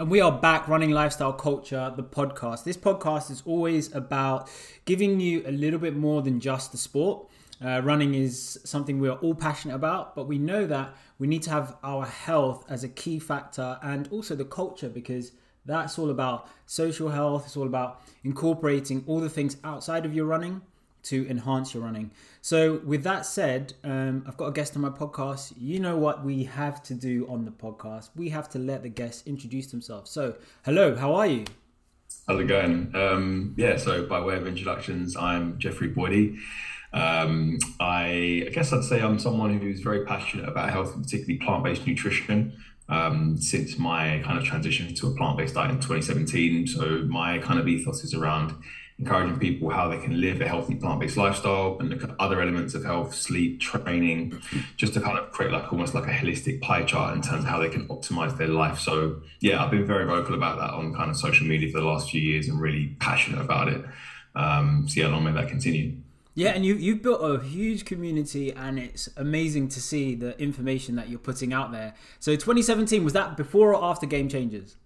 And we are back running Lifestyle Culture, the podcast. This podcast is always about giving you a little bit more than just the sport. Uh, running is something we are all passionate about, but we know that we need to have our health as a key factor and also the culture because that's all about social health. It's all about incorporating all the things outside of your running to enhance your running. So, with that said, um, I've got a guest on my podcast. You know what we have to do on the podcast? We have to let the guests introduce themselves. So, hello, how are you? How's it going? Um, yeah, so by way of introductions, I'm Jeffrey Boadi. Um, I, I, guess I'd say I'm someone who's very passionate about health, particularly plant based nutrition. Um, since my kind of transition to a plant based diet in 2017. So, my kind of ethos is around encouraging people how they can live a healthy plant-based lifestyle and look at other elements of health, sleep, training, just to kind of create like almost like a holistic pie chart in terms of how they can optimize their life. So yeah, I've been very vocal about that on kind of social media for the last few years and really passionate about it. Um, so yeah, long may that continue. Yeah, and you you've built a huge community, and it's amazing to see the information that you're putting out there. So 2017 was that before or after Game Changers?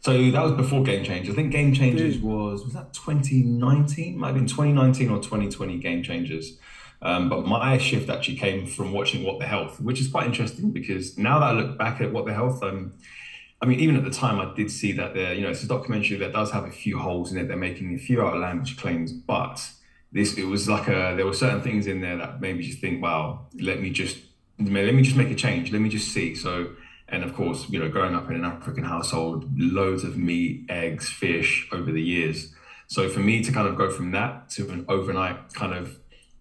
So that was before Game Changers. I think Game Changers was was that 2019? Might have been 2019 or 2020 Game Changers. Um, but my shift actually came from watching What the Health, which is quite interesting because now that I look back at What the Health, um, I mean, even at the time, I did see that there, you know, it's a documentary that does have a few holes in it. They're making a few outlandish claims, but this it was like a there were certain things in there that made me just think, wow, let me just let me just make a change. Let me just see. So and of course, you know, growing up in an African household, loads of meat, eggs, fish over the years. So for me to kind of go from that to an overnight kind of,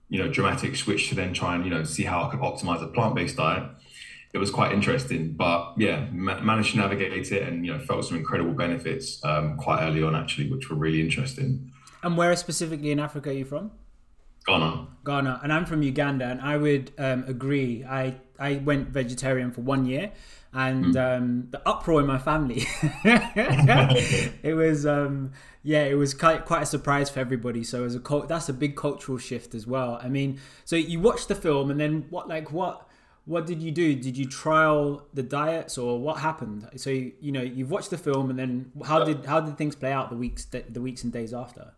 you know, dramatic switch to then try and, you know, see how I could optimize a plant-based diet, it was quite interesting. But yeah, ma- managed to navigate it and, you know, felt some incredible benefits um, quite early on actually, which were really interesting. And where specifically in Africa are you from? Ghana. Ghana, and I'm from Uganda, and I would um, agree. I I went vegetarian for one year, and mm. um, the uproar in my family. it was um, yeah, it was quite quite a surprise for everybody. So as a cult, that's a big cultural shift as well. I mean, so you watched the film, and then what like what what did you do? Did you trial the diets, or what happened? So you, you know you've watched the film, and then how did how did things play out the weeks the weeks and days after?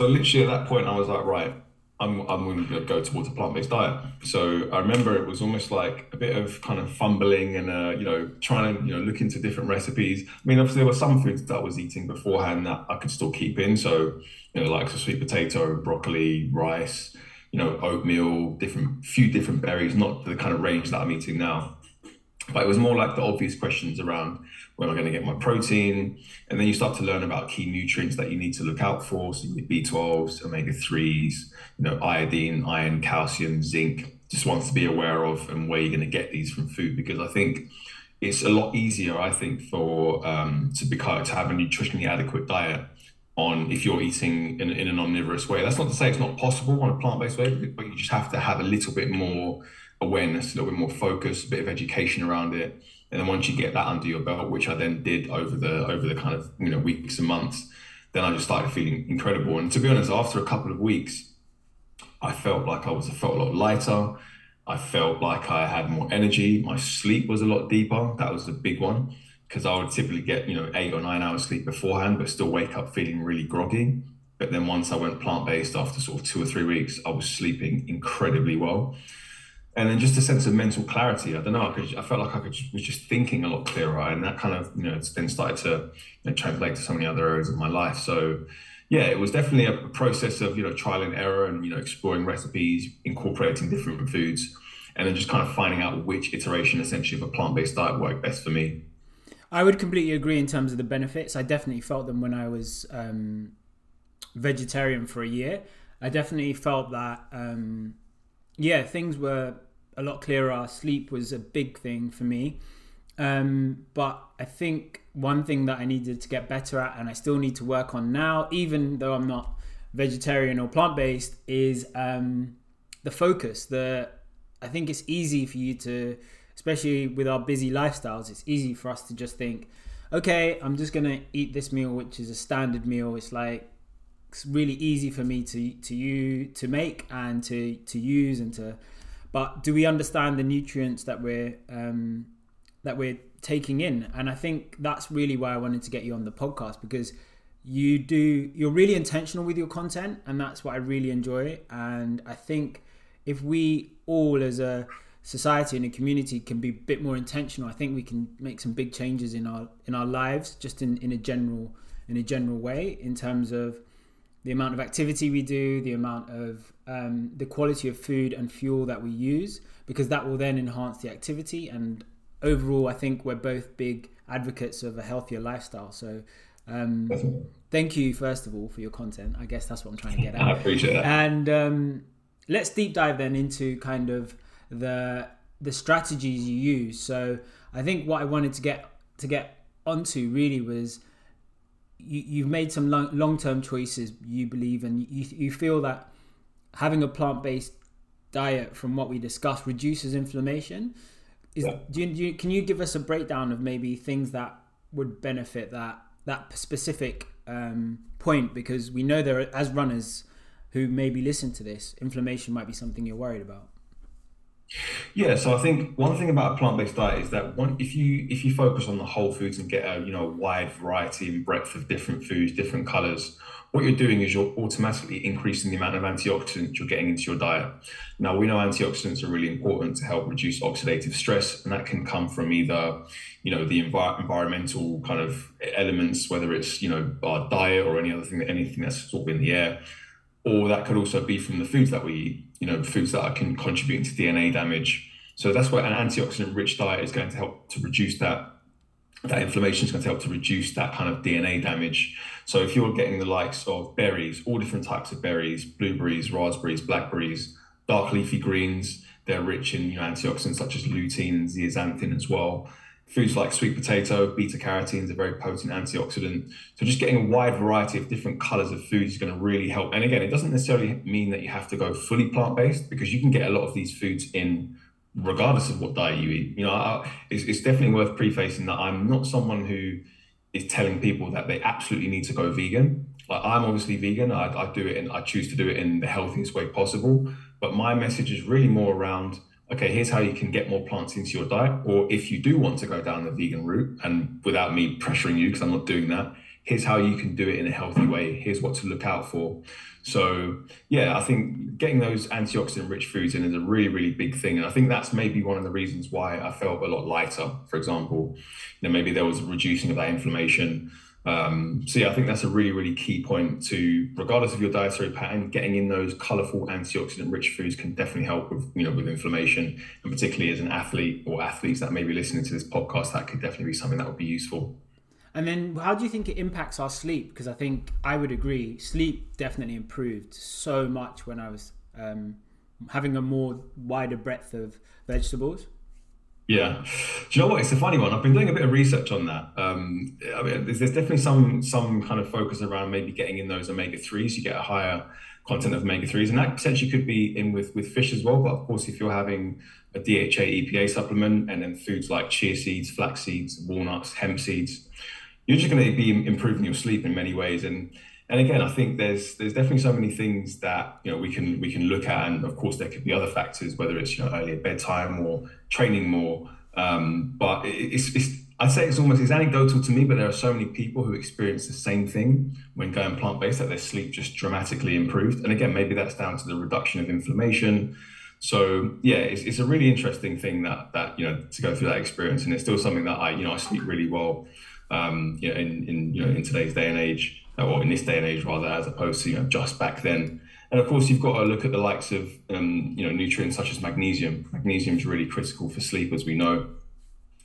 So literally at that point, I was like, right, I'm, I'm going to go towards a plant-based diet. So I remember it was almost like a bit of kind of fumbling and, uh, you know, trying to, you know, look into different recipes. I mean, obviously there were some foods that I was eating beforehand that I could still keep in. So, you know, like a sweet potato, broccoli, rice, you know, oatmeal, different, few different berries, not the kind of range that I'm eating now. But it was more like the obvious questions around where am I going to get my protein? And then you start to learn about key nutrients that you need to look out for. So you need B12s, omega 3s, you know, iodine, iron, calcium, zinc, just wants to be aware of and where you're going to get these from food. Because I think it's a lot easier, I think, for um, to become to have a nutritionally adequate diet on if you're eating in, in an omnivorous way. That's not to say it's not possible on a plant-based way, but you just have to have a little bit more awareness, a little bit more focus, a bit of education around it and then once you get that under your belt, which I then did over the over the kind of you know weeks and months, then I just started feeling incredible. And to be honest, after a couple of weeks, I felt like I was I felt a lot lighter. I felt like I had more energy. My sleep was a lot deeper. That was the big one because I would typically get you know eight or nine hours sleep beforehand, but still wake up feeling really groggy. But then once I went plant based after sort of two or three weeks, I was sleeping incredibly well and then just a sense of mental clarity. I don't know. I, could, I felt like I could, was just thinking a lot clearer, and that kind of you know it's then started to you know, translate to so many other areas of my life. So yeah, it was definitely a process of you know trial and error, and you know exploring recipes, incorporating different foods, and then just kind of finding out which iteration essentially of a plant based diet worked best for me. I would completely agree in terms of the benefits. I definitely felt them when I was um, vegetarian for a year. I definitely felt that. Um, yeah, things were a lot clearer. Sleep was a big thing for me. Um, but I think one thing that I needed to get better at, and I still need to work on now, even though I'm not vegetarian or plant based, is um, the focus. The I think it's easy for you to, especially with our busy lifestyles, it's easy for us to just think, okay, I'm just gonna eat this meal, which is a standard meal. It's like it's really easy for me to to you to make and to to use and to but do we understand the nutrients that we're um, that we're taking in. And I think that's really why I wanted to get you on the podcast because you do you're really intentional with your content and that's what I really enjoy and I think if we all as a society and a community can be a bit more intentional I think we can make some big changes in our in our lives just in, in a general in a general way in terms of the amount of activity we do the amount of um, the quality of food and fuel that we use because that will then enhance the activity and overall I think we're both big advocates of a healthier lifestyle so um, thank you first of all for your content. I guess that's what I'm trying to get at. I appreciate that. And um, let's deep dive then into kind of the the strategies you use. So I think what I wanted to get to get onto really was you, you've made some long term choices you believe, and you you feel that having a plant based diet, from what we discussed, reduces inflammation. Is, yeah. do, you, do you, can you give us a breakdown of maybe things that would benefit that that specific um, point because we know there are, as runners who maybe listen to this, inflammation might be something you're worried about. Yeah, so I think one thing about a plant-based diet is that one, if you if you focus on the whole foods and get a you know wide variety and breadth of different foods, different colors, what you're doing is you're automatically increasing the amount of antioxidants you're getting into your diet. Now, we know antioxidants are really important to help reduce oxidative stress, and that can come from either, you know, the envir- environmental kind of elements, whether it's, you know, our diet or any other thing, anything that's sort in the air, or that could also be from the foods that we eat, you know, foods that can contribute to DNA damage. So that's why an antioxidant rich diet is going to help to reduce that that inflammation is going to help to reduce that kind of DNA damage. So if you're getting the likes of berries, all different types of berries, blueberries, raspberries, blackberries, dark leafy greens, they're rich in you know, antioxidants such as lutein and zeaxanthin as well. Foods like sweet potato, beta carotene is a very potent antioxidant. So just getting a wide variety of different colors of foods is going to really help. And again, it doesn't necessarily mean that you have to go fully plant based because you can get a lot of these foods in regardless of what diet you eat. You know, I, it's, it's definitely worth prefacing that I'm not someone who is telling people that they absolutely need to go vegan. Like I'm obviously vegan. I, I do it and I choose to do it in the healthiest way possible. But my message is really more around okay, here's how you can get more plants into your diet. Or if you do want to go down the vegan route, and without me pressuring you, because I'm not doing that, here's how you can do it in a healthy way. Here's what to look out for. So yeah, I think getting those antioxidant rich foods in is a really, really big thing. And I think that's maybe one of the reasons why I felt a lot lighter, for example. You know, maybe there was a reducing of that inflammation. Um, so yeah, I think that's a really, really key point to, regardless of your dietary pattern, getting in those colorful antioxidant rich foods can definitely help with, you know, with inflammation. And particularly as an athlete or athletes that may be listening to this podcast, that could definitely be something that would be useful. And then, how do you think it impacts our sleep? Because I think I would agree, sleep definitely improved so much when I was um, having a more wider breadth of vegetables. Yeah, do you know what? It's a funny one. I've been doing a bit of research on that. Um, I mean, there's, there's definitely some some kind of focus around maybe getting in those omega threes. You get a higher content of omega threes, and that potentially could be in with with fish as well. But of course, if you're having a DHA EPA supplement and then foods like chia seeds, flax seeds, walnuts, hemp seeds, you're just going to be improving your sleep in many ways. And and again, I think there's there's definitely so many things that you know we can we can look at, and of course there could be other factors, whether it's you know earlier bedtime or training more. Um, but it's, it's I'd say it's almost it's anecdotal to me, but there are so many people who experience the same thing when going plant based that their sleep just dramatically improved. And again, maybe that's down to the reduction of inflammation. So yeah, it's, it's a really interesting thing that that you know to go through that experience, and it's still something that I you know I sleep really well um, you know, in, in, you know, in today's day and age, or in this day and age rather, as opposed to, you know, just back then. And of course, you've got to look at the likes of, um, you know, nutrients such as magnesium. Magnesium is really critical for sleep, as we know.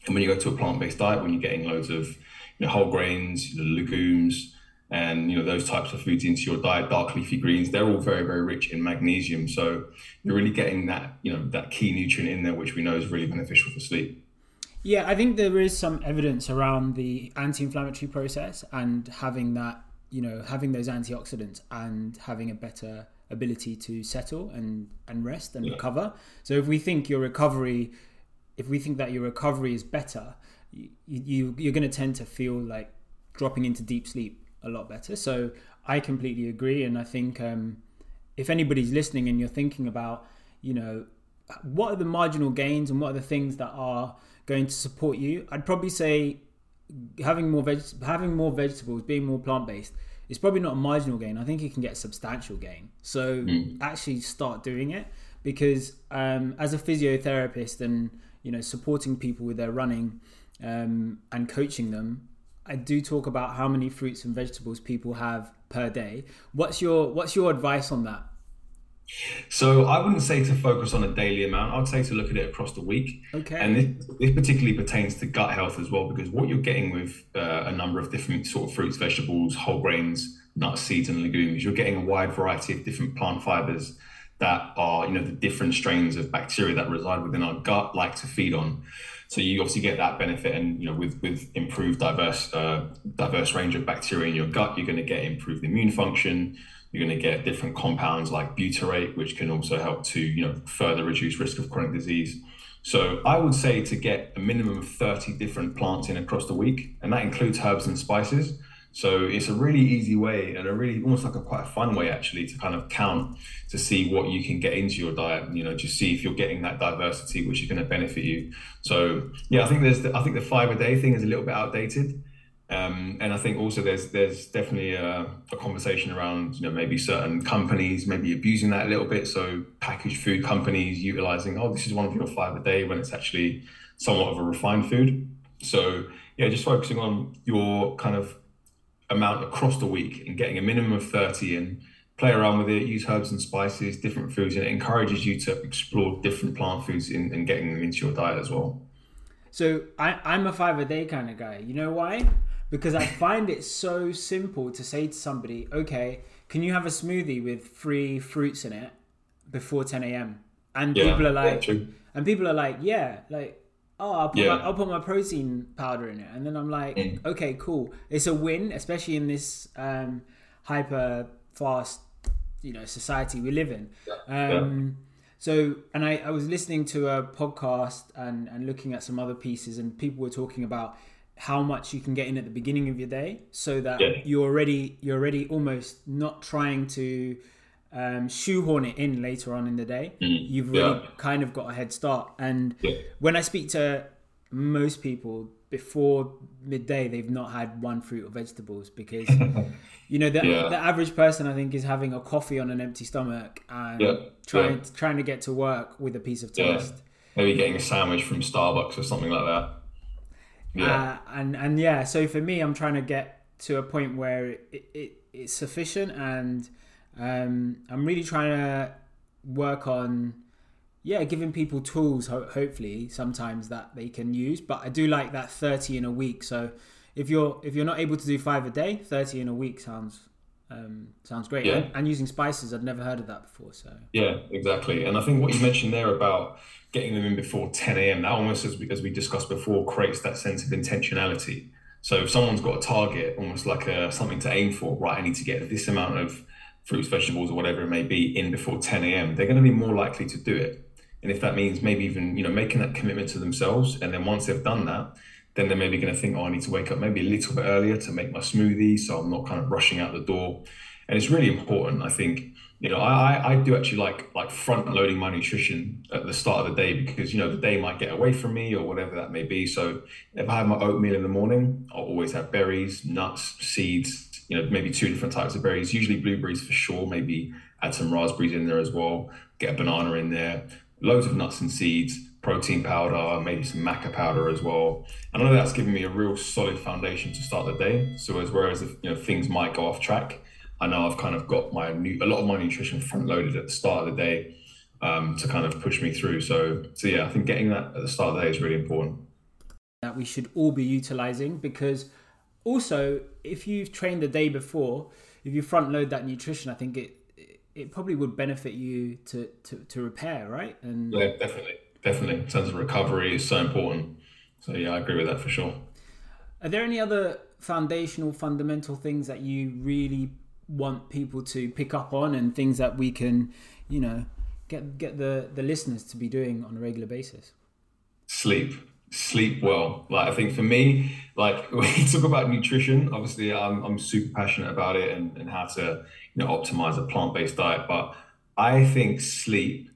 And when you go to a plant-based diet, when you're getting loads of, you know, whole grains, you know, legumes, and you know those types of foods into your diet, dark leafy greens, they're all very, very rich in magnesium. So you're really getting that, you know, that key nutrient in there, which we know is really beneficial for sleep. Yeah, I think there is some evidence around the anti-inflammatory process and having that, you know, having those antioxidants and having a better ability to settle and and rest and yeah. recover. So if we think your recovery, if we think that your recovery is better, you, you you're going to tend to feel like dropping into deep sleep a lot better. So I completely agree, and I think um, if anybody's listening and you're thinking about, you know, what are the marginal gains and what are the things that are going to support you? I'd probably say having more veg, having more vegetables, being more plant based, it's probably not a marginal gain. I think you can get substantial gain. So mm. actually start doing it because um, as a physiotherapist and you know supporting people with their running um, and coaching them, I do talk about how many fruits and vegetables people have per day. What's your what's your advice on that? So I wouldn't say to focus on a daily amount. I'd say to look at it across the week. Okay. And this, this particularly pertains to gut health as well, because what you're getting with uh, a number of different sort of fruits, vegetables, whole grains, nuts, seeds, and legumes, you're getting a wide variety of different plant fibers that are, you know, the different strains of bacteria that reside within our gut like to feed on. So you obviously get that benefit, and you know, with with improved diverse uh, diverse range of bacteria in your gut, you're going to get improved immune function you're going to get different compounds like butyrate, which can also help to you know further reduce risk of chronic disease. So I would say to get a minimum of 30 different plants in across the week, and that includes herbs and spices. So it's a really easy way and a really almost like a quite a fun way actually to kind of count to see what you can get into your diet. You know, just see if you're getting that diversity which is going to benefit you. So yeah, I think there's the, I think the five a day thing is a little bit outdated. Um, and I think also there's there's definitely a, a, conversation around you know maybe certain companies maybe abusing that a little bit. So packaged food companies utilizing oh this is one of your five a day when it's actually somewhat of a refined food. So yeah, just focusing on your kind of amount across the week and getting a minimum of thirty and play around with it. Use herbs and spices, different foods, and it encourages you to explore different plant foods in, and getting them into your diet as well. So I, I'm a five a day kind of guy. You know why? Because I find it so simple to say to somebody, okay, can you have a smoothie with three fruits in it before 10 a.m. And yeah, people are like, yeah, and people are like, yeah, like, oh, I'll put, yeah. my, I'll put my protein powder in it, and then I'm like, mm. okay, cool, it's a win, especially in this um, hyper fast, you know, society we live in. Um, so, and I, I was listening to a podcast and, and looking at some other pieces, and people were talking about how much you can get in at the beginning of your day so that yeah. you're already you're already almost not trying to um, shoehorn it in later on in the day mm. you've really yeah. kind of got a head start and yeah. when i speak to most people before midday they've not had one fruit or vegetables because you know the, the average person i think is having a coffee on an empty stomach and trying trying to get to work with a piece of toast maybe getting a sandwich from starbucks or something like that yeah. Uh, and and yeah, so for me, I'm trying to get to a point where it, it it's sufficient, and um, I'm really trying to work on yeah giving people tools ho- hopefully sometimes that they can use but i do like that 30 in a week so if you're if you're not able to do five a day 30 in a week sounds um, sounds great yeah. and, and, using spices i'd never heard of that before so yeah exactly and i think what you mentioned there about getting them in before 10 a.m. That almost, as we, as we discussed before, creates that sense of intentionality. So if someone's got a target, almost like a, something to aim for, right? I need to get this amount of fruits, vegetables, or whatever it may be in before 10 a.m. They're going to be more likely to do it. And if that means maybe even you know making that commitment to themselves, and then once they've done that, then they're maybe going to think, oh, I need to wake up maybe a little bit earlier to make my smoothie, so I'm not kind of rushing out the door. And it's really important, I think, you know, I, I do actually like like front loading my nutrition at the start of the day because you know the day might get away from me or whatever that may be. So if I have my oatmeal in the morning, I'll always have berries, nuts, seeds. You know, maybe two different types of berries. Usually blueberries for sure. Maybe add some raspberries in there as well. Get a banana in there. Loads of nuts and seeds. Protein powder, maybe some maca powder as well. And I know that's giving me a real solid foundation to start the day. So as whereas if you know things might go off track I know I've kind of got my new, a lot of my nutrition front loaded at the start of the day um, to kind of push me through. So, so yeah, I think getting that at the start of the day is really important. That we should all be utilizing because also if you've trained the day before, if you front load that nutrition, I think it it probably would benefit you to to, to repair, right? And yeah, definitely, definitely. In terms of recovery, is so important. So yeah, I agree with that for sure. Are there any other foundational, fundamental things that you really want people to pick up on and things that we can, you know, get get the the listeners to be doing on a regular basis? Sleep, sleep well. Like I think for me, like when you talk about nutrition, obviously I'm I'm super passionate about it and, and how to you know optimize a plant based diet, but I think sleep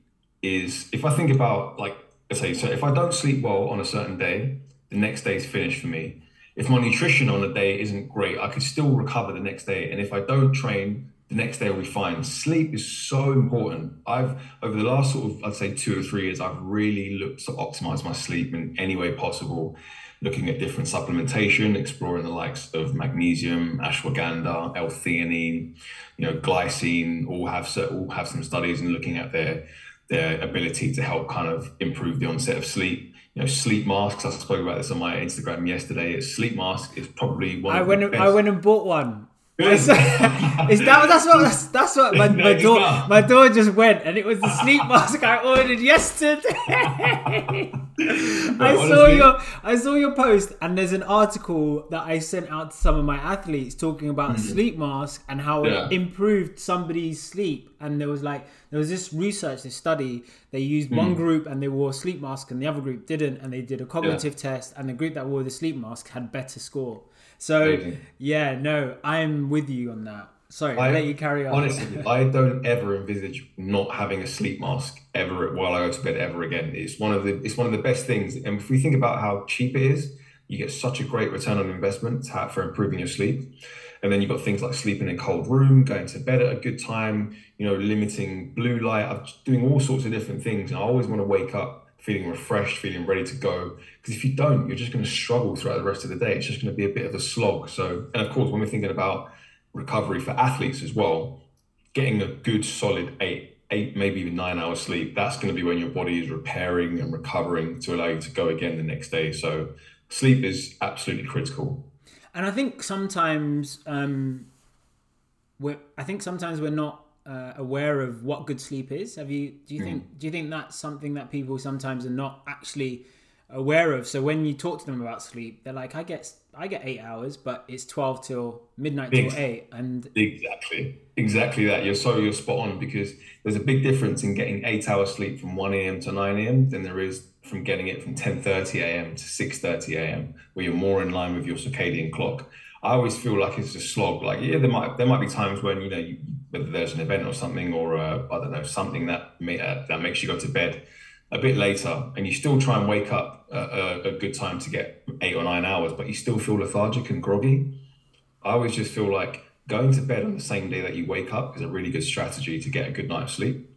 is if I think about like let's say so if I don't sleep well on a certain day, the next day is finished for me. If my nutrition on a day isn't great, I could still recover the next day. And if I don't train, the next day will be fine. Sleep is so important. I've over the last sort of I'd say two or three years, I've really looked to optimize my sleep in any way possible, looking at different supplementation, exploring the likes of magnesium, ashwagandha, L-theanine, you know, glycine, all have all have some studies and looking at their their ability to help kind of improve the onset of sleep. You know, sleep masks. I spoke about this on my Instagram yesterday. A sleep mask is probably one. I went. the best. I went and bought one. Is that that's what that's, that's what my, my door my door just went and it was the sleep mask I ordered yesterday. I saw your I saw your post and there's an article that I sent out to some of my athletes talking about mm-hmm. sleep mask and how yeah. it improved somebody's sleep and there was like there was this research this study they used mm. one group and they wore a sleep mask and the other group didn't and they did a cognitive yeah. test and the group that wore the sleep mask had better score. So Amazing. yeah, no, I'm with you on that. Sorry, I, let you carry on. Honestly, I don't ever envisage not having a sleep mask ever while I go to bed ever again. It's one of the it's one of the best things. And if we think about how cheap it is, you get such a great return on investment for improving your sleep. And then you've got things like sleeping in a cold room, going to bed at a good time, you know, limiting blue light, I'm doing all sorts of different things. And I always want to wake up feeling refreshed, feeling ready to go. Because if you don't, you're just going to struggle throughout the rest of the day. It's just going to be a bit of a slog. So, and of course, when we're thinking about recovery for athletes as well, getting a good solid eight, eight, maybe even nine hours sleep, that's going to be when your body is repairing and recovering to allow you to go again the next day. So, sleep is absolutely critical. And I think sometimes, um, we're, I think sometimes we're not uh, aware of what good sleep is? Have you? Do you mm. think? Do you think that's something that people sometimes are not actually aware of? So when you talk to them about sleep, they're like, "I get, I get eight hours, but it's twelve till midnight till eight, and exactly, exactly that. You're so you're spot on because there's a big difference in getting eight hours sleep from one a.m. to nine a.m. than there is from getting it from ten thirty a.m. to six thirty a.m. where you're more in line with your circadian clock. I always feel like it's a slog. Like yeah, there might there might be times when you know you, whether there's an event or something, or uh, I don't know something that may, uh, that makes you go to bed a bit later, and you still try and wake up a, a, good time to get eight or nine hours, but you still feel lethargic and groggy. I always just feel like going to bed on the same day that you wake up is a really good strategy to get a good night's sleep.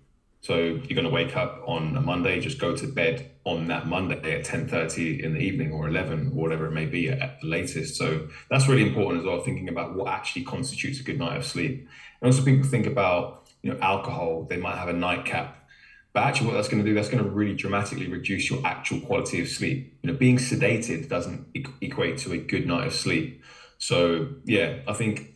So you're going to wake up on a Monday, just go to bed on that Monday at 10:30 in the evening or 11 or whatever it may be at the latest. So that's really important as well, thinking about what actually constitutes a good night of sleep. And also people think about, you know, alcohol, they might have a nightcap. But actually what that's going to do, that's going to really dramatically reduce your actual quality of sleep. You know, being sedated doesn't equate to a good night of sleep. So yeah, I think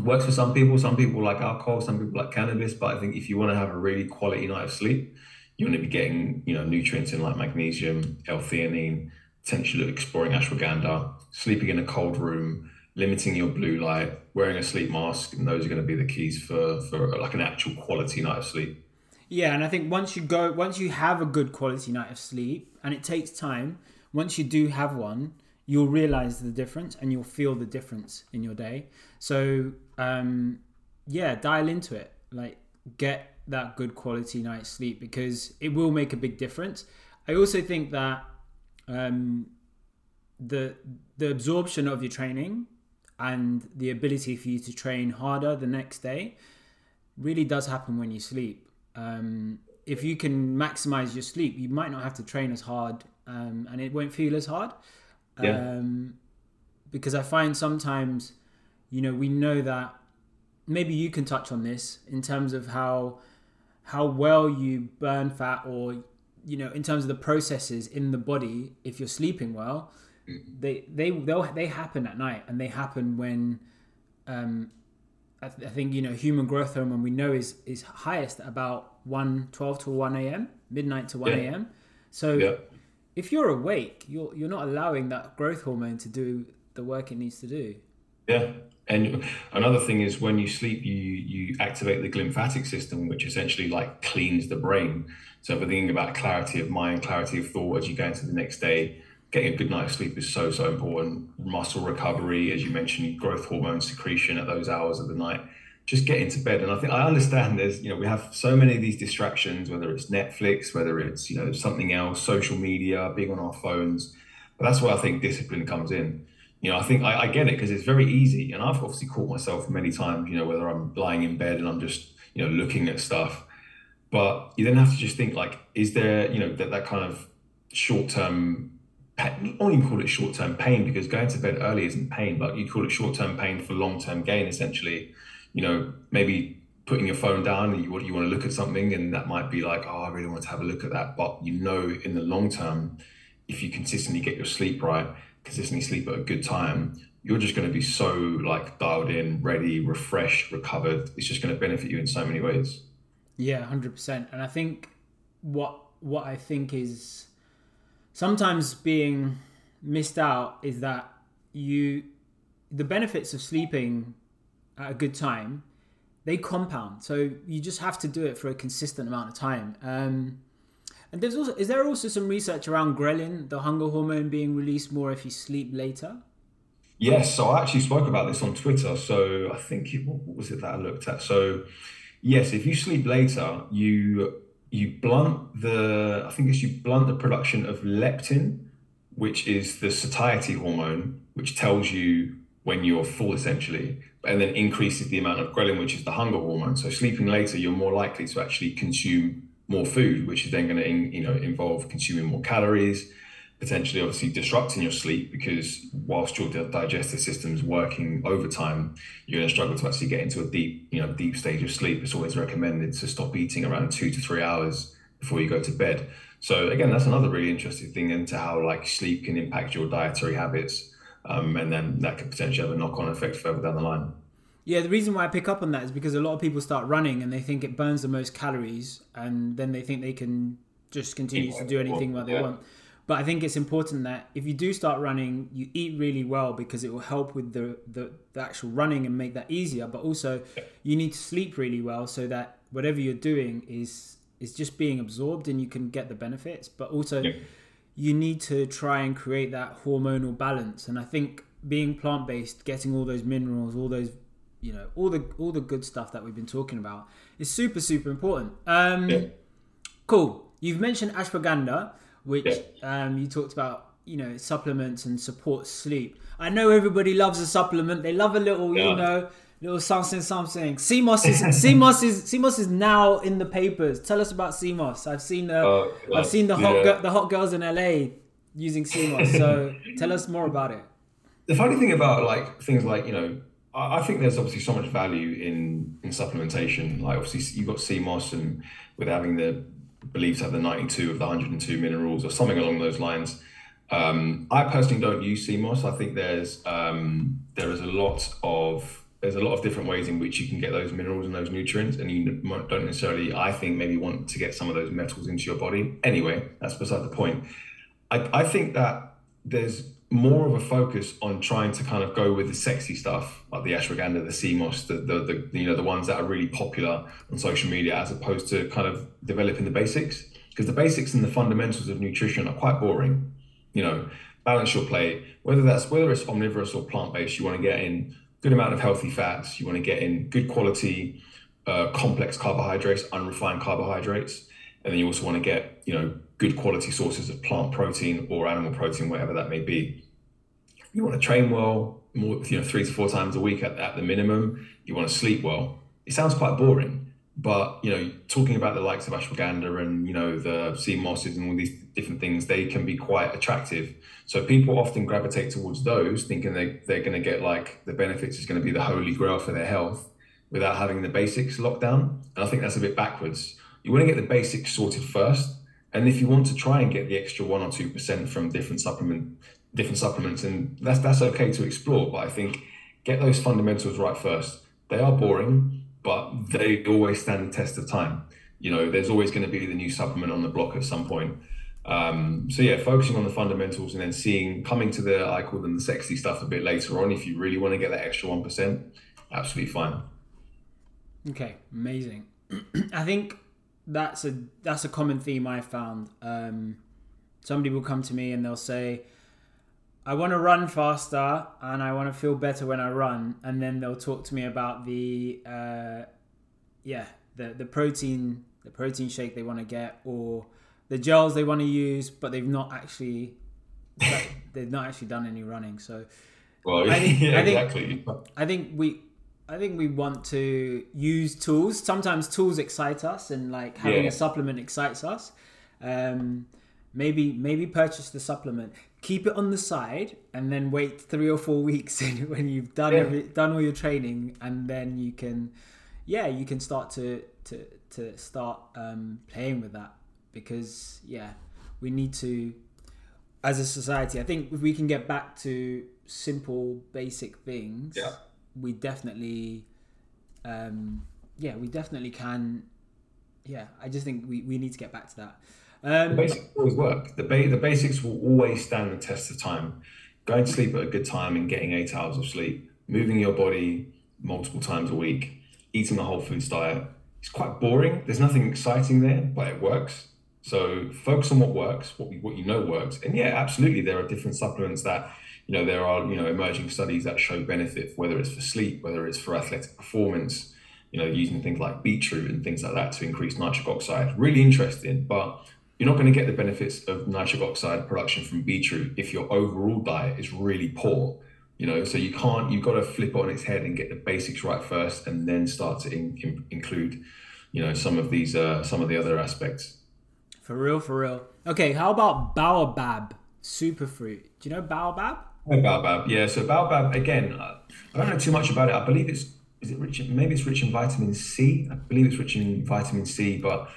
works for some people. Some people like alcohol, some people like cannabis. But I think if you want to have a really quality night of sleep, you want to be getting you know nutrients in like magnesium, L-theanine, potentially exploring ashwagandha, sleeping in a cold room, limiting your blue light, wearing a sleep mask, and those are going to be the keys for for like an actual quality night of sleep. Yeah, and I think once you go, once you have a good quality night of sleep, and it takes time. Once you do have one, you'll realize the difference and you'll feel the difference in your day. So um, yeah, dial into it. Like get that good quality night's sleep because it will make a big difference. I also think that um, the the absorption of your training and the ability for you to train harder the next day really does happen when you sleep. Um, if you can maximize your sleep, you might not have to train as hard um, and it won't feel as hard. Yeah. Um, because I find sometimes, you know, we know that maybe you can touch on this in terms of how how well you burn fat or you know in terms of the processes in the body if you're sleeping well they they they they happen at night and they happen when um I, th- I, think you know human growth hormone we know is is highest about 1 12 to 1 a.m midnight to 1 a.m so yeah if you're awake, you're you're not allowing that growth hormone to do the work it needs to do. Yeah. And another thing is when you sleep, you you activate the glymphatic system, which essentially like cleans the brain. So we're thinking about clarity of mind, clarity of thought as you go into the next day, getting a good night's sleep is so so important. Muscle recovery, as you mentioned, growth hormone secretion at those hours of the night. Just get into bed. And I think I understand there's, you know, we have so many of these distractions, whether it's Netflix, whether it's, you know, something else, social media, being on our phones. But that's where I think discipline comes in. You know, I think I, I get it because it's very easy. And I've obviously caught myself many times, you know, whether I'm lying in bed and I'm just, you know, looking at stuff. But you then have to just think like, is there, you know, that, that kind of short term I don't even call it short term pain because going to bed early isn't pain, but you call it short term pain for long term gain essentially you know, maybe putting your phone down and you want you want to look at something and that might be like, oh, I really want to have a look at that. But you know, in the long term, if you consistently get your sleep right, consistently sleep at a good time, you're just going to be so like dialed in, ready, refreshed, recovered. It's just going to benefit you in so many ways. Yeah, hundred percent. And I think what what I think is sometimes being missed out is that you the benefits of sleeping a good time, they compound. So you just have to do it for a consistent amount of time. Um, and there's also is there also some research around ghrelin, the hunger hormone, being released more if you sleep later? Yes, so I actually spoke about this on Twitter. So I think it, what was it that I looked at? So yes, if you sleep later, you you blunt the I think it's you blunt the production of leptin, which is the satiety hormone, which tells you when you're full essentially and then increases the amount of ghrelin, which is the hunger hormone. So sleeping later, you're more likely to actually consume more food, which is then going to you know involve consuming more calories, potentially obviously disrupting your sleep because whilst your digestive system is working overtime, you're going to struggle to actually get into a deep you know deep stage of sleep. It's always recommended to stop eating around two to three hours before you go to bed. So again, that's another really interesting thing into how like sleep can impact your dietary habits um, and then that could potentially have a knock-on effect further down the line. Yeah, the reason why I pick up on that is because a lot of people start running and they think it burns the most calories, and then they think they can just continue to do anything what they yeah. want. But I think it's important that if you do start running, you eat really well because it will help with the, the, the actual running and make that easier. But also, yeah. you need to sleep really well so that whatever you're doing is is just being absorbed and you can get the benefits. But also, yeah you need to try and create that hormonal balance. And I think being plant based, getting all those minerals, all those you know, all the all the good stuff that we've been talking about is super super important. Um, yeah. Cool. You've mentioned ashwagandha, which yeah. um, you talked about. You know, supplements and support sleep. I know everybody loves a supplement. They love a little, yeah. you know, little something something. sea moss is sea moss is sea moss is now in the papers. Tell us about sea moss. I've seen the uh, I've seen the hot yeah. the hot girls in LA using sea moss. So tell us more about it. The funny thing about like things like you know, I, I think there's obviously so much value in in supplementation. Like obviously you've got sea moss and with having the believed to have the 92 of the 102 minerals or something along those lines. Um, I personally don't use sea moss. I think there's um, there is a lot of there's a lot of different ways in which you can get those minerals and those nutrients, and you don't necessarily, I think, maybe want to get some of those metals into your body. Anyway, that's beside the point. I, I think that there's more of a focus on trying to kind of go with the sexy stuff, like the ashwagandha, the sea moss, the, the, the you know the ones that are really popular on social media, as opposed to kind of developing the basics. Because the basics and the fundamentals of nutrition are quite boring. You know, balance your plate, whether that's whether it's omnivorous or plant based. You want to get in good amount of healthy fats. You want to get in good quality, uh, complex carbohydrates, unrefined carbohydrates, and then you also want to get you know good quality sources of plant protein or animal protein, whatever that may be. You want to train well, more you know three to four times a week at, at the minimum. You want to sleep well. It sounds quite boring, but you know, talking about the likes of ashwagandha and you know the sea mosses and all these different things, they can be quite attractive. So people often gravitate towards those, thinking they they're going to get like the benefits is going to be the holy grail for their health, without having the basics locked down. And I think that's a bit backwards. You want to get the basics sorted first, and if you want to try and get the extra one or two percent from different supplement different supplements, and that's that's okay to explore. But I think get those fundamentals right first. They are boring but they always stand the test of time. You know, there's always going to be the new supplement on the block at some point. Um, so yeah, focusing on the fundamentals and then seeing coming to the I call them the sexy stuff a bit later on. If you really want to get that extra one percent, absolutely fine. Okay, amazing. I think that's a that's a common theme I found. Um, somebody will come to me and they'll say, I want to run faster and I want to feel better when I run, and then they'll talk to me about the uh, yeah the the protein the protein shake they want to get or the gels they want to use, but they've not actually they've not actually done any running. So Well, I think- yeah, I think- exactly. I think we I think we want to use tools. Sometimes tools excite us and like having Yeah. a supplement excites us. Um maybe maybe purchase the supplement. Keep it on the side and then wait 3 or 4 weeks when you've done Yeah. every, done all your training and then you can yeah, you can start to to to start um playing with that because yeah, we need to as a society, I think if we can get back to simple, basic things, Yeah. we definitely, um, yeah, we definitely can. Yeah, I just think we, we need to get back to that. The Um, basics always work. The, ba- the basics will always stand the test of time. Going to sleep at a good time and getting eight hours of sleep, moving your body multiple times a week, eating a whole foods diet. It's quite boring. There's nothing exciting there, but it works. So focus on what works, what we, what you know works. And yeah, absolutely, there are different supplements that you know there are you know emerging studies that show benefit, whether it's for sleep, whether it's for athletic performance. You know, using things like beetroot and things like that to increase nitric oxide. Really interesting, but you're not going to get the benefits of nitric oxide production from beetroot if your overall diet is really poor. You know, so you can't. You've got to flip it on its head and get the basics right first, and then start to in, in- include, you know, some of these, uh, some of the other aspects. for real, for real. Okay, how about baobab superfruit? Do you know baobab? Oh, Baobab, yeah. So Baobab again, I don't know too much about it. I believe it's is it rich? In, maybe it's rich in vitamin C. I believe it's rich in vitamin C, but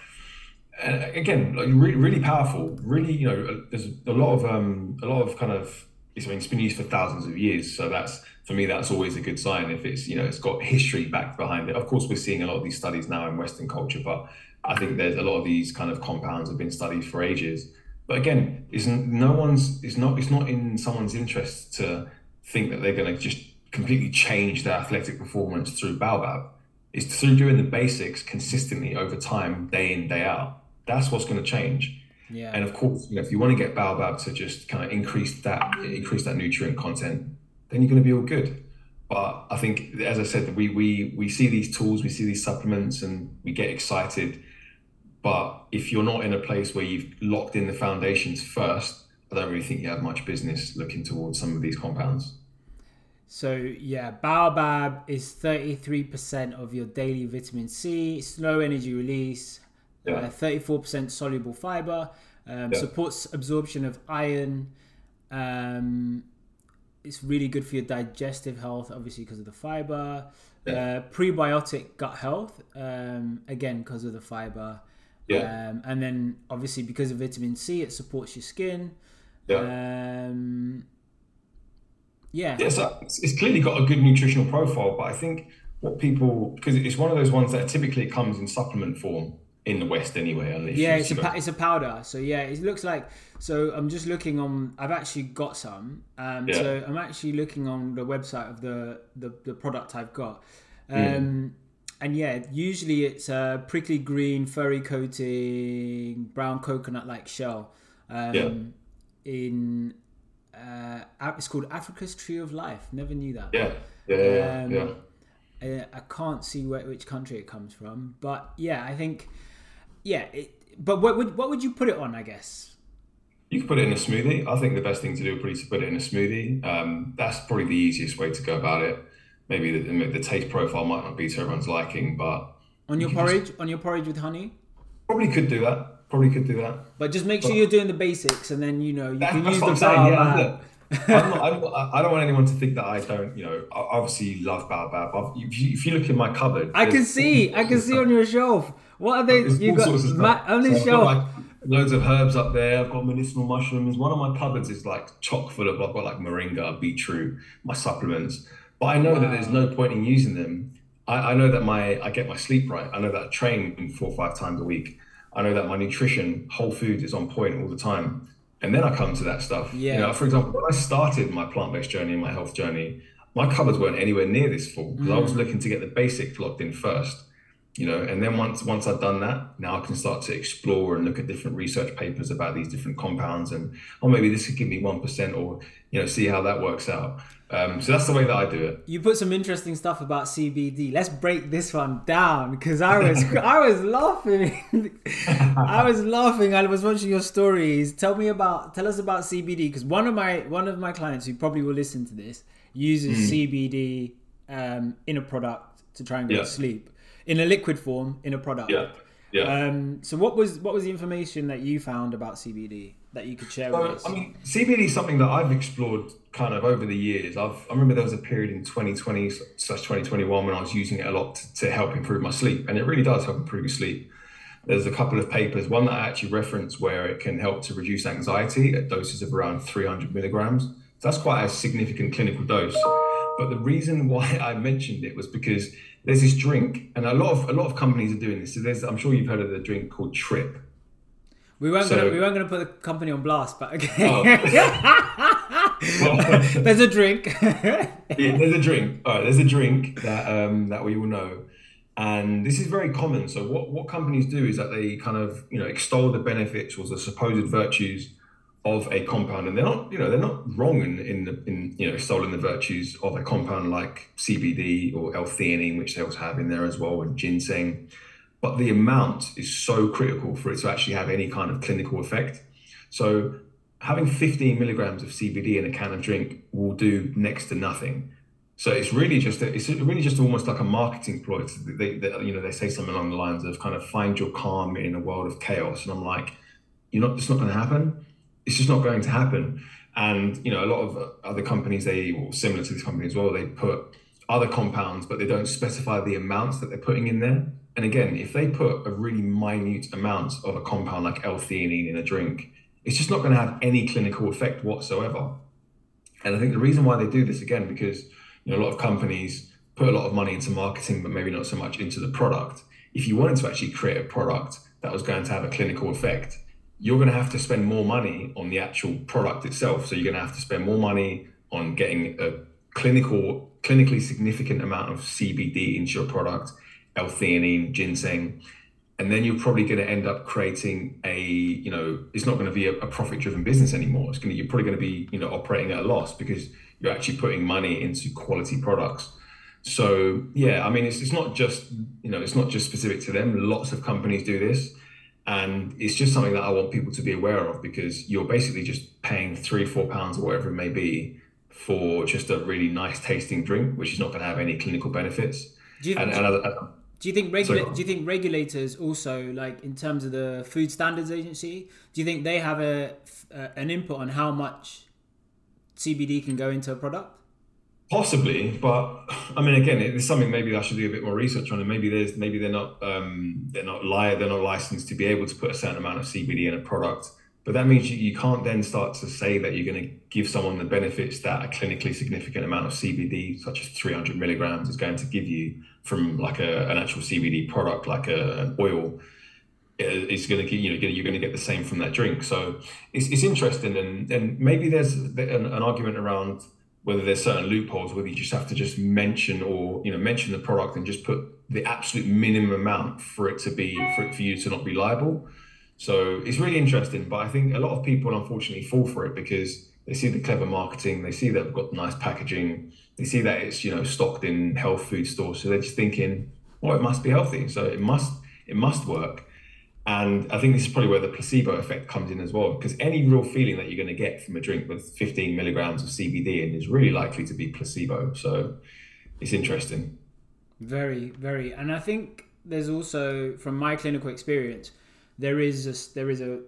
uh, again, like really, really powerful. Really, you know, uh, there's a lot of um, a lot of kind of. It's, I mean, it's been used for thousands of years, so that's for me. That's always a good sign if it's you know it's got history back behind it. Of course, we're seeing a lot of these studies now in Western culture, but I think there's a lot of these kind of compounds have been studied for ages. But again, it's no one's it's not it's not in someone's interest to think that they're going to just completely change their athletic performance through Baobab. It's through doing the basics consistently over time, day in day out. That's what's going to change. Yeah. And of course, you know, if you want to get Baobab to just kind of increase that increase that nutrient content, then you're going to be all good. But I think, as I said, we we we see these tools, we see these supplements, and we get excited. But if you're not in a place where you've locked in the foundations first, I don't really think you have much business looking towards some of these compounds. So yeah, baobab is thirty three percent of your daily vitamin C, slow energy release, Yeah. thirty four percent soluble fiber, um, Yeah. supports absorption of iron. Um, it's really good for your digestive health, obviously because of the fiber. Uh, prebiotic gut health, um, again because of the fiber. Yeah. Um, and then obviously because of vitamin C, it supports your skin. Yeah. Um, yeah. Yeah, so it's, it's clearly got a good nutritional profile, but I think what people because it's one of those ones that typically comes in supplement form in the West anyway. Unless Yeah, it's a pa- it's a powder. So yeah, it looks like. So I'm just looking on. I've actually got some. Um, Yeah. So I'm actually looking on the website of the the, the product I've got. Um, Mm. And yeah, usually it's a prickly green, furry coating, brown coconut like shell. Um, Yeah. In uh, it's called Africa's Tree of Life. Never knew that. yeah, yeah, yeah, yeah, Um. Uh, I can't see where, which country it comes from, but yeah, I think yeah. It, but what would what would you put it on? I guess. You could put it in a smoothie. I think the best thing to do would probably to put it in a smoothie. Um, that's probably the easiest way to go about it. Maybe the, the taste profile might not be to everyone's liking, but On your You can just- porridge, on your porridge with honey, probably could do that. Probably could do that. but just make sure you're doing the basics, and then you know you That- can use the I'm saying. Yeah, not, I'm, not- I don't want anyone to think that I don't. You know, I obviously love baobab. If, you, if you look in my cupboard, I can see, I can see on your shelf. What are they? There's You got ma- stuff. on So the got, shelf. like, loads of herbs up there. I've got medicinal mushrooms. One of my cupboards is like chock full of. I've got like moringa, beetroot, my supplements. But I know that there's no point in using them. I, I know that my I get my sleep right. I know that I train four or five times a week. I know that my nutrition, whole food, is on point all the time. And then I come to that stuff. Yeah. You know, for example, when I started my plant-based journey and my health journey, my cupboards weren't anywhere near this full because I was Mm. looking to get the basics locked in first. You know and then once once i've done that now i can start to explore and look at different research papers about these different compounds and oh maybe this could give me 1% or you know see how that works out um, so that's the way that i do it You put some interesting stuff about CBD. Let's break this one down because I was I was laughing. I was laughing. I was watching your stories. Tell me about tell us about CBD because one of my one of my clients who probably will listen to this uses CBD um, in a product to try and go Yeah. to sleep in a liquid form in a product. yeah yeah Um, so what was what was the information that you found about CBD that you could share with us? I mean, CBD is something that I've explored kind of over the years. I've, I remember there was a period in 2020 slash 2021 when I was using it a lot to, to help improve my sleep, and it really does help improve your sleep. There's a couple of papers, one that I actually reference where it can help to reduce anxiety at doses of around 300 milligrams. So that's quite a significant clinical dose. But the reason why I mentioned it was because there's this drink, and a lot of a lot of companies are doing this. So there's, I'm sure you've heard of the drink called Trip. we weren't so- gonna we weren't gonna put the company on blast, but okay. Oh. Well, There's a drink. yeah, there's a drink. All right, there's a drink that um, that we all know, and this is very common. So what what companies do is that they kind of you know extol the benefits or the supposed virtues of a compound, and they're not you know they're not wrong in in, the, in you know extolling the virtues of a compound like CBD or L-theanine, which they also have in there as well, and ginseng. But the amount is so critical for it to actually have any kind of clinical effect. So having 15 milligrams of CBD in a can of drink will do next to nothing. So it's really just a, it's really just almost like a marketing ploy. They, they, you know they say something along the lines of kind of find your calm in a world of chaos, and I'm like, you're not. It's not going to happen. It's just not going to happen. And you know a lot of other companies they or similar to this company as well. They put other compounds, but they don't specify the amounts that they're putting in there. And again, if they put a really minute amount of a compound like L-theanine in a drink, it's just not going to have any clinical effect whatsoever. And I think the reason why they do this again, because you know a lot of companies put a lot of money into marketing, but maybe not so much into the product. If you wanted to actually create a product that was going to have a clinical effect, you're going to have to spend more money on the actual product itself. So you're going to have to spend more money on getting a clinical, clinically significant amount of CBD into your product, L-theanine, ginseng, and then you're probably going to end up creating a you know it's not going to be a, a profit driven business anymore. It's going to you're probably going to be you know operating at a loss because you're actually putting money into quality products. So yeah i mean it's, it's not just you know it's not just specific to them. Lots of companies do this and it's just something that i want people to be aware of because you're basically just paying three four pounds or whatever it may be for just a really nice tasting drink which is not going to have any clinical benefits do you, and, and, and do you think regula- do you think regulators also like in terms of the Food Standards Agency? Do you think they have a uh, an input on how much CBD can go into a product? Possibly, but I mean, again, it's something maybe I should do a bit more research on. And maybe there's maybe they're not um, they're not li- they're not licensed to be able to put a certain amount of CBD in a product. But that means you, you can't then start to say that you're going to give someone the benefits that a clinically significant amount of CBD, such as 300 milligrams, is going to give you from like a, an actual CBD product, like a, an oil. It- It's going to get you know you're going to get the same from that drink. So it's, it's interesting, and and maybe there's an, an argument around whether there's certain loopholes whether you just have to just mention or you know mention the product and just put the absolute minimum amount for it to be for, it, for you to not be liable. So it's really interesting but i think a lot of people unfortunately fall for it because they see the clever marketing they see that we've got nice packaging they see that it's you know stocked in health food stores. So they're just thinking well it must be healthy. So it must it must work and I think this is probably where the placebo effect comes in as well, because any real feeling that you're going to get from a drink with 15 milligrams of CBD in is really likely to be placebo. So it's interesting. Very, very, and I think there's also, from my clinical experience, there is a, there is a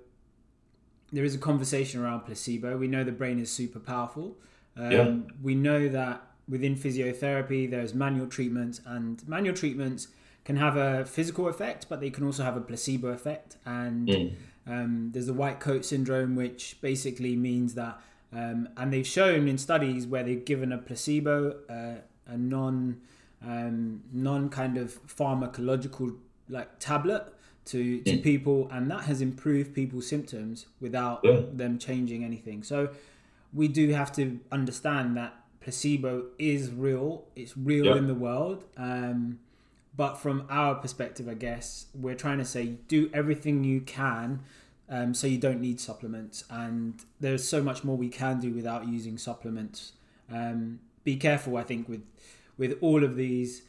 there is a conversation around placebo. We know the brain is super powerful. Um, Yeah. We know that within physiotherapy, there's manual treatments, and manual treatments can have a physical effect, but they can also have a placebo effect. And Mm. um, there's the white coat syndrome, which basically means that, um, and they've shown in studies where they've given a placebo, uh, a non, um, non kind of pharmacological like tablet to, to Mm. people, and that has improved people's symptoms without Yeah. them changing anything. So we do have to understand that placebo is real. It's real Yeah. in the world. Um, but from our perspective, I guess we're trying to say do everything you can um, so you don't need supplements. And there's so much more we can do without using supplements. Um, be careful, I think, with with all of these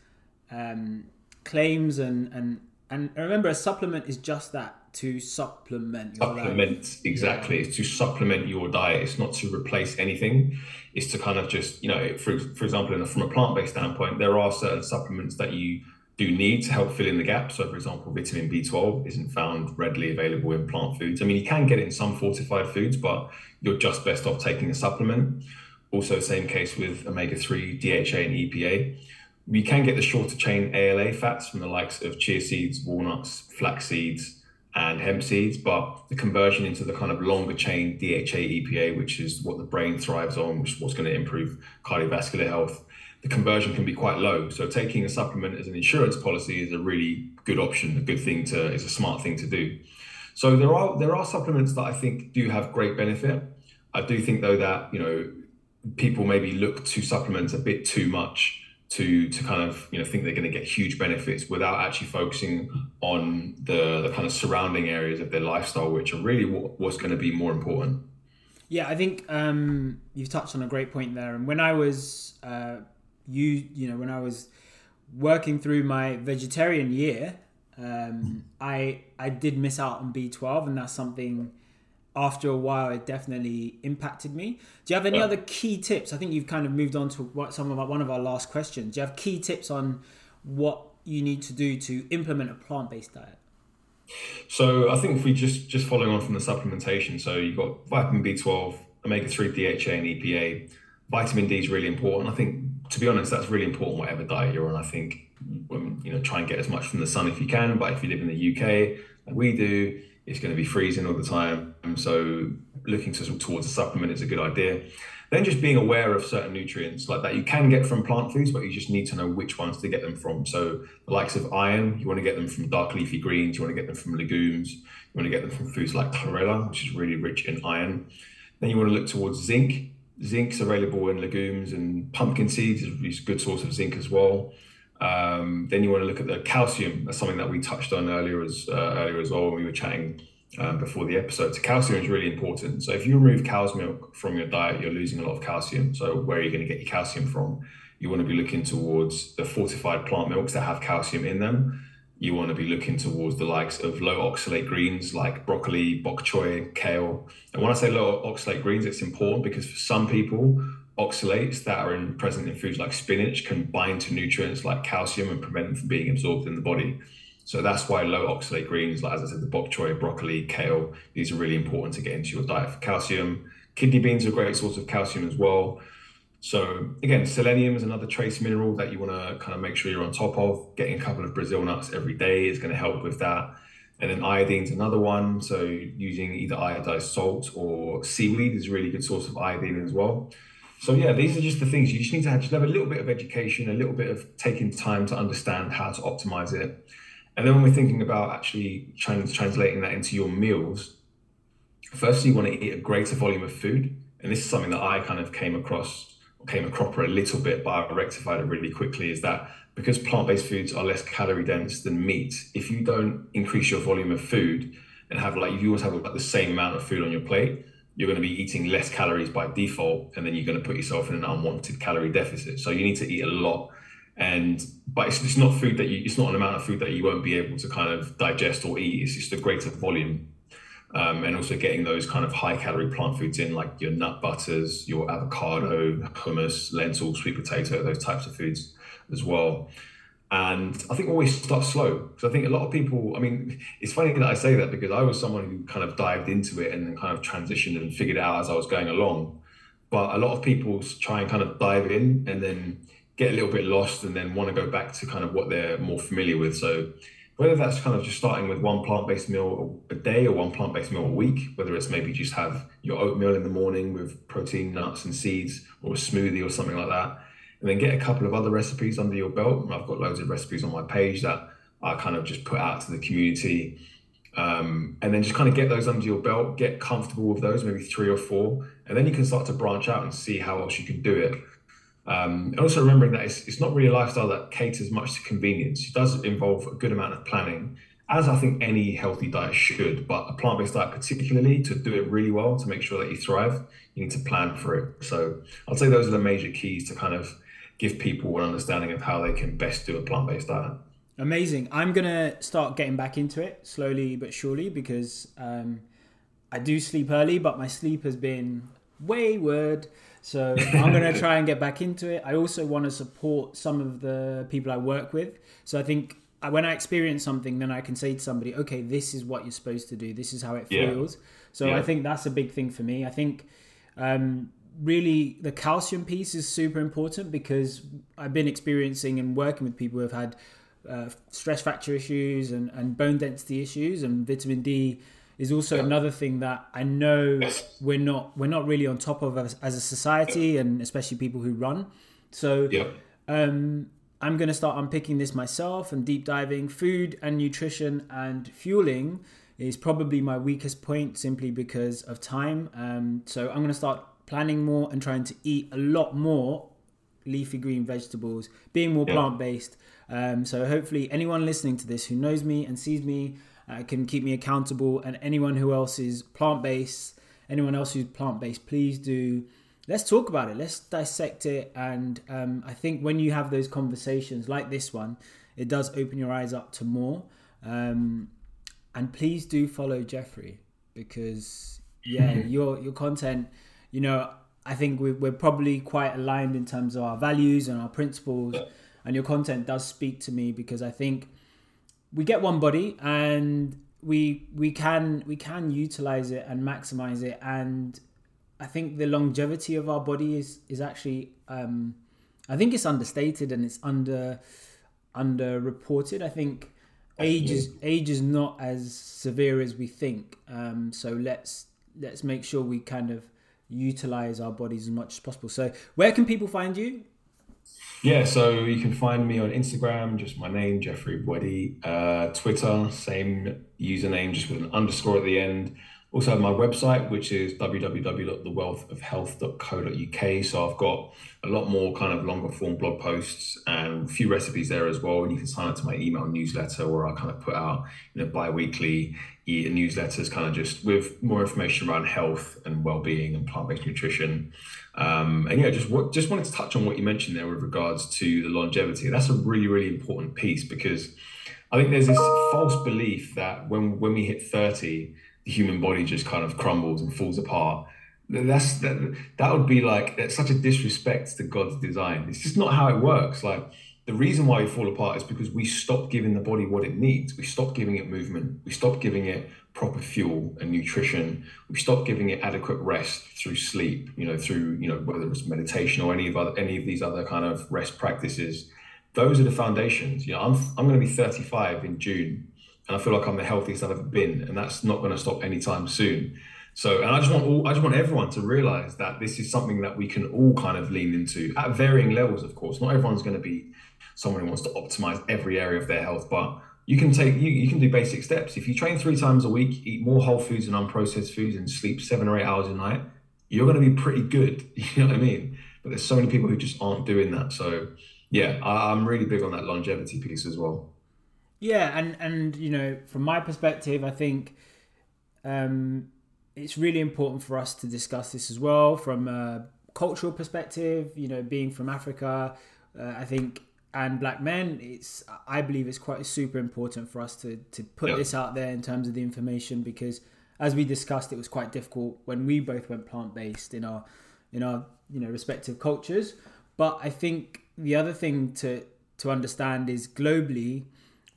um, claims and and and remember, a supplement is just that to supplement your supplement life. exactly. It's to supplement your diet. It's not to replace anything. It's to kind of just you know, for for example, a, from a plant based standpoint, there are certain supplements that you do need to help fill in the gap. So, for example, vitamin B12 isn't found readily available in plant foods. I mean, you can get it in some fortified foods, but you're just best off taking a supplement. Also, same case with omega 3, DHA, and EPA. We can get the shorter chain ALA fats from the likes of chia seeds, walnuts, flax seeds, and hemp seeds, but the conversion into the kind of longer chain DHA, EPA, which is what the brain thrives on, which is what's going to improve cardiovascular health, the conversion can be quite low. So taking a supplement as an insurance policy is a really good option, a good thing to is a smart thing to do. So there are there are supplements that I think do have great benefit. I do think though that you know people maybe look to supplements a bit too much to to kind of you know think they're going to get huge benefits without actually focusing on the, the kind of surrounding areas of their lifestyle, which are really what, what's going to be more important. Yeah, I think um, you've touched on a great point there. And when I was uh, you you know when I was working through my vegetarian year, um, I I did miss out on B twelve, and that's something. After a while, it definitely impacted me. Do you have any yeah. other key tips? I think you've kind of moved on to what some of our, one of our last questions. Do you have key tips on what you need to do to implement a plant based diet? So I think if we just just following on from the supplementation, so you've got vitamin B12, omega three, DHA, and EPA. Vitamin D is really important. I think to be honest, that's really important whatever diet you're on. I think um, you know try and get as much from the sun if you can. But if you live in the UK, like we do, it's going to be freezing all the time. And So looking to, towards a supplement is a good idea. Then just being aware of certain nutrients like that you can get from plant foods, but you just need to know which ones to get them from. So the likes of iron, you want to get them from dark leafy greens, you want to get them from legumes, you want to get them from foods like chlorella, which is really rich in iron. Then you want to look towards zinc zinc's available in legumes and pumpkin seeds is a good source of zinc as well. Um, then you want to look at the calcium. That's something that we touched on earlier as uh, earlier as well when we were chatting um, before the episode. So calcium is really important. So if you remove cow's milk from your diet, you're losing a lot of calcium. So where are you going to get your calcium from? You want to be looking towards the fortified plant milks that have calcium in them you want to be looking towards the likes of low oxalate greens like broccoli, bok choy, kale. And when I say low oxalate greens, it's important because for some people, oxalates that are in, present in foods like spinach can bind to nutrients like calcium and prevent them from being absorbed in the body. So that's why low oxalate greens, like as I said, the bok choy, broccoli, kale, these are really important to get into your diet for calcium. Kidney beans are a great source of calcium as well. So again, selenium is another trace mineral that you want to kind of make sure you're on top of. Getting a couple of Brazil nuts every day is going to help with that. And then iodine is another one. So using either iodized salt or seaweed is a really good source of iodine as well. So yeah, these are just the things you just need to have, just have a little bit of education, a little bit of taking time to understand how to optimize it. And then when we're thinking about actually trans- translating that into your meals, firstly, you want to eat a greater volume of food. And this is something that I kind of came across came a cropper a little bit, but I rectified it really quickly, is that because plant-based foods are less calorie dense than meat, if you don't increase your volume of food and have like if you always have like the same amount of food on your plate, you're going to be eating less calories by default, and then you're going to put yourself in an unwanted calorie deficit. So you need to eat a lot, and but it's, it's not food that you it's not an amount of food that you won't be able to kind of digest or eat. It's just a greater volume um, and also getting those kind of high calorie plant foods in, like your nut butters, your avocado, hummus, lentils, sweet potato, those types of foods as well. And I think always start slow because I think a lot of people. I mean, it's funny that I say that because I was someone who kind of dived into it and then kind of transitioned and figured out as I was going along. But a lot of people try and kind of dive in and then get a little bit lost and then want to go back to kind of what they're more familiar with. So whether that's kind of just starting with one plant-based meal a day or one plant-based meal a week, whether it's maybe just have your oatmeal in the morning with protein, nuts, and seeds, or a smoothie or something like that, and then get a couple of other recipes under your belt. I've got loads of recipes on my page that I kind of just put out to the community. Um, and then just kind of get those under your belt, get comfortable with those, maybe three or four, and then you can start to branch out and see how else you can do it. Um, also remembering that it's, it's not really a lifestyle that caters much to convenience. It does involve a good amount of planning, as I think any healthy diet should. But a plant based diet, particularly to do it really well, to make sure that you thrive, you need to plan for it. So I'd say those are the major keys to kind of give people an understanding of how they can best do a plant based diet. Amazing. I'm gonna start getting back into it slowly but surely because um, I do sleep early, but my sleep has been wayward. So I'm gonna try and get back into it. I also want to support some of the people I work with. So I think uh, when I experience something, then I can say to somebody, "Okay, this is what you're supposed to do. This is how it feels." Yeah. So yeah. I think that's a big thing for me. I think um, really the calcium piece is super important because I've been experiencing and working with people who have had uh, stress fracture issues and, and bone density issues and vitamin D is also yeah. another thing that I know we're not we're not really on top of as, as a society yeah. and especially people who run. So yeah. um, I'm going to start unpicking this myself and deep diving. Food and nutrition and fueling is probably my weakest point simply because of time. Um, so I'm going to start planning more and trying to eat a lot more leafy green vegetables, being more plant based. Um, so hopefully anyone listening to this who knows me and sees me uh, can keep me accountable. And anyone who else is plant based, anyone else who's plant based, please do. Let's talk about it. Let's dissect it. And um, I think when you have those conversations like this one, it does open your eyes up to more. Um, and please do follow Jeffrey because yeah, your your content. You know, I think we're, we're probably quite aligned in terms of our values and our principles. And your content does speak to me because I think we get one body and we we can we can utilize it and maximize it and I think the longevity of our body is is actually um, I think it's understated and it's under under reported. I think age is age is not as severe as we think. Um, so let's let's make sure we kind of utilize our bodies as much as possible. So where can people find you? Yeah, so you can find me on Instagram, just my name, Jeffrey Boadi. Uh, Twitter, same username, just with an underscore at the end. Also have my website, which is www.thewealthofhealth.co.uk. So I've got a lot more kind of longer form blog posts and a few recipes there as well. And you can sign up to my email newsletter where I kind of put out, you know, bi-weekly newsletters kind of just with more information around health and well-being and plant-based nutrition. Um, and yeah, just what just wanted to touch on what you mentioned there with regards to the longevity. That's a really, really important piece because I think there's this false belief that when when we hit 30, the human body just kind of crumbles and falls apart. That's that that would be like such a disrespect to God's design. It's just not how it works. Like the reason why we fall apart is because we stop giving the body what it needs. We stop giving it movement. We stop giving it proper fuel and nutrition. We stop giving it adequate rest through sleep. You know, through you know whether it's meditation or any of other, any of these other kind of rest practices. Those are the foundations. You know, I'm I'm going to be 35 in June and I feel like I'm the healthiest I've ever been, and that's not going to stop anytime soon. So, and I just want all, I just want everyone to realize that this is something that we can all kind of lean into at varying levels. Of course, not everyone's going to be someone who wants to optimize every area of their health, but you can take you, you can do basic steps. If you train three times a week, eat more whole foods and unprocessed foods, and sleep seven or eight hours a night, you're going to be pretty good. You know what I mean? But there's so many people who just aren't doing that. So, yeah, I'm really big on that longevity piece as well. Yeah, and and you know, from my perspective, I think um, it's really important for us to discuss this as well from a cultural perspective. You know, being from Africa, uh, I think, and black men, it's I believe it's quite super important for us to to put this out there in terms of the information because, as we discussed, it was quite difficult when we both went plant based in our in our you know respective cultures. But I think the other thing to to understand is globally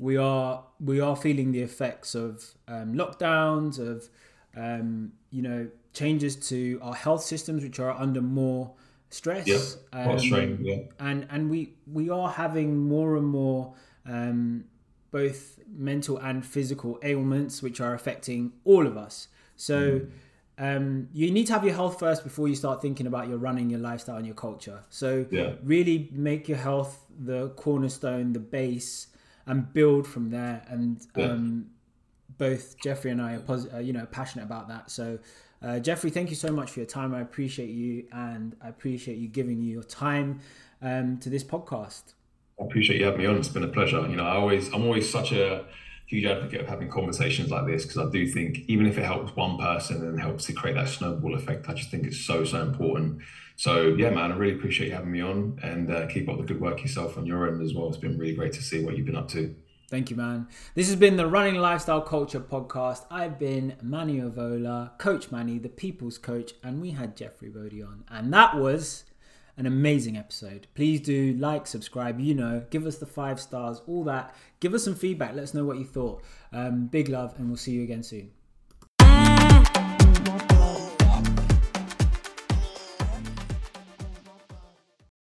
we are we are feeling the effects of um, lockdowns, of um, you know changes to our health systems, which are under more stress. Yeah, um, strain, yeah. And and we we are having more and more um, both mental and physical ailments, which are affecting all of us. So. Mm. Um, you need to have your health first before you start thinking about your running, your lifestyle, and your culture. So, yeah. really make your health the cornerstone, the base, and build from there. And yeah. um, both Jeffrey and I are, pos- uh, you know, passionate about that. So Uh, Jeffrey, thank you so much for your time. I appreciate you, and I appreciate you giving you your time um, to this podcast. I appreciate you having me on. It's been a pleasure. You know, I always, I'm always such a huge advocate of having conversations like this because I do think even if it helps one person and helps to create that snowball effect, I just think it's so so important. So yeah, man, I really appreciate you having me on, and uh, keep up the good work yourself on your end as well. It's been really great to see what you've been up to. Thank you, man. This has been the Running Lifestyle Culture podcast. I've been Manny Ovola, Coach Manny, the people's coach, and we had Jeffrey Boadi on. And that was an amazing episode. Please do like, subscribe, you know, give us the five stars, all that. Give us some feedback. Let us know what you thought. Um, big love, and we'll see you again soon.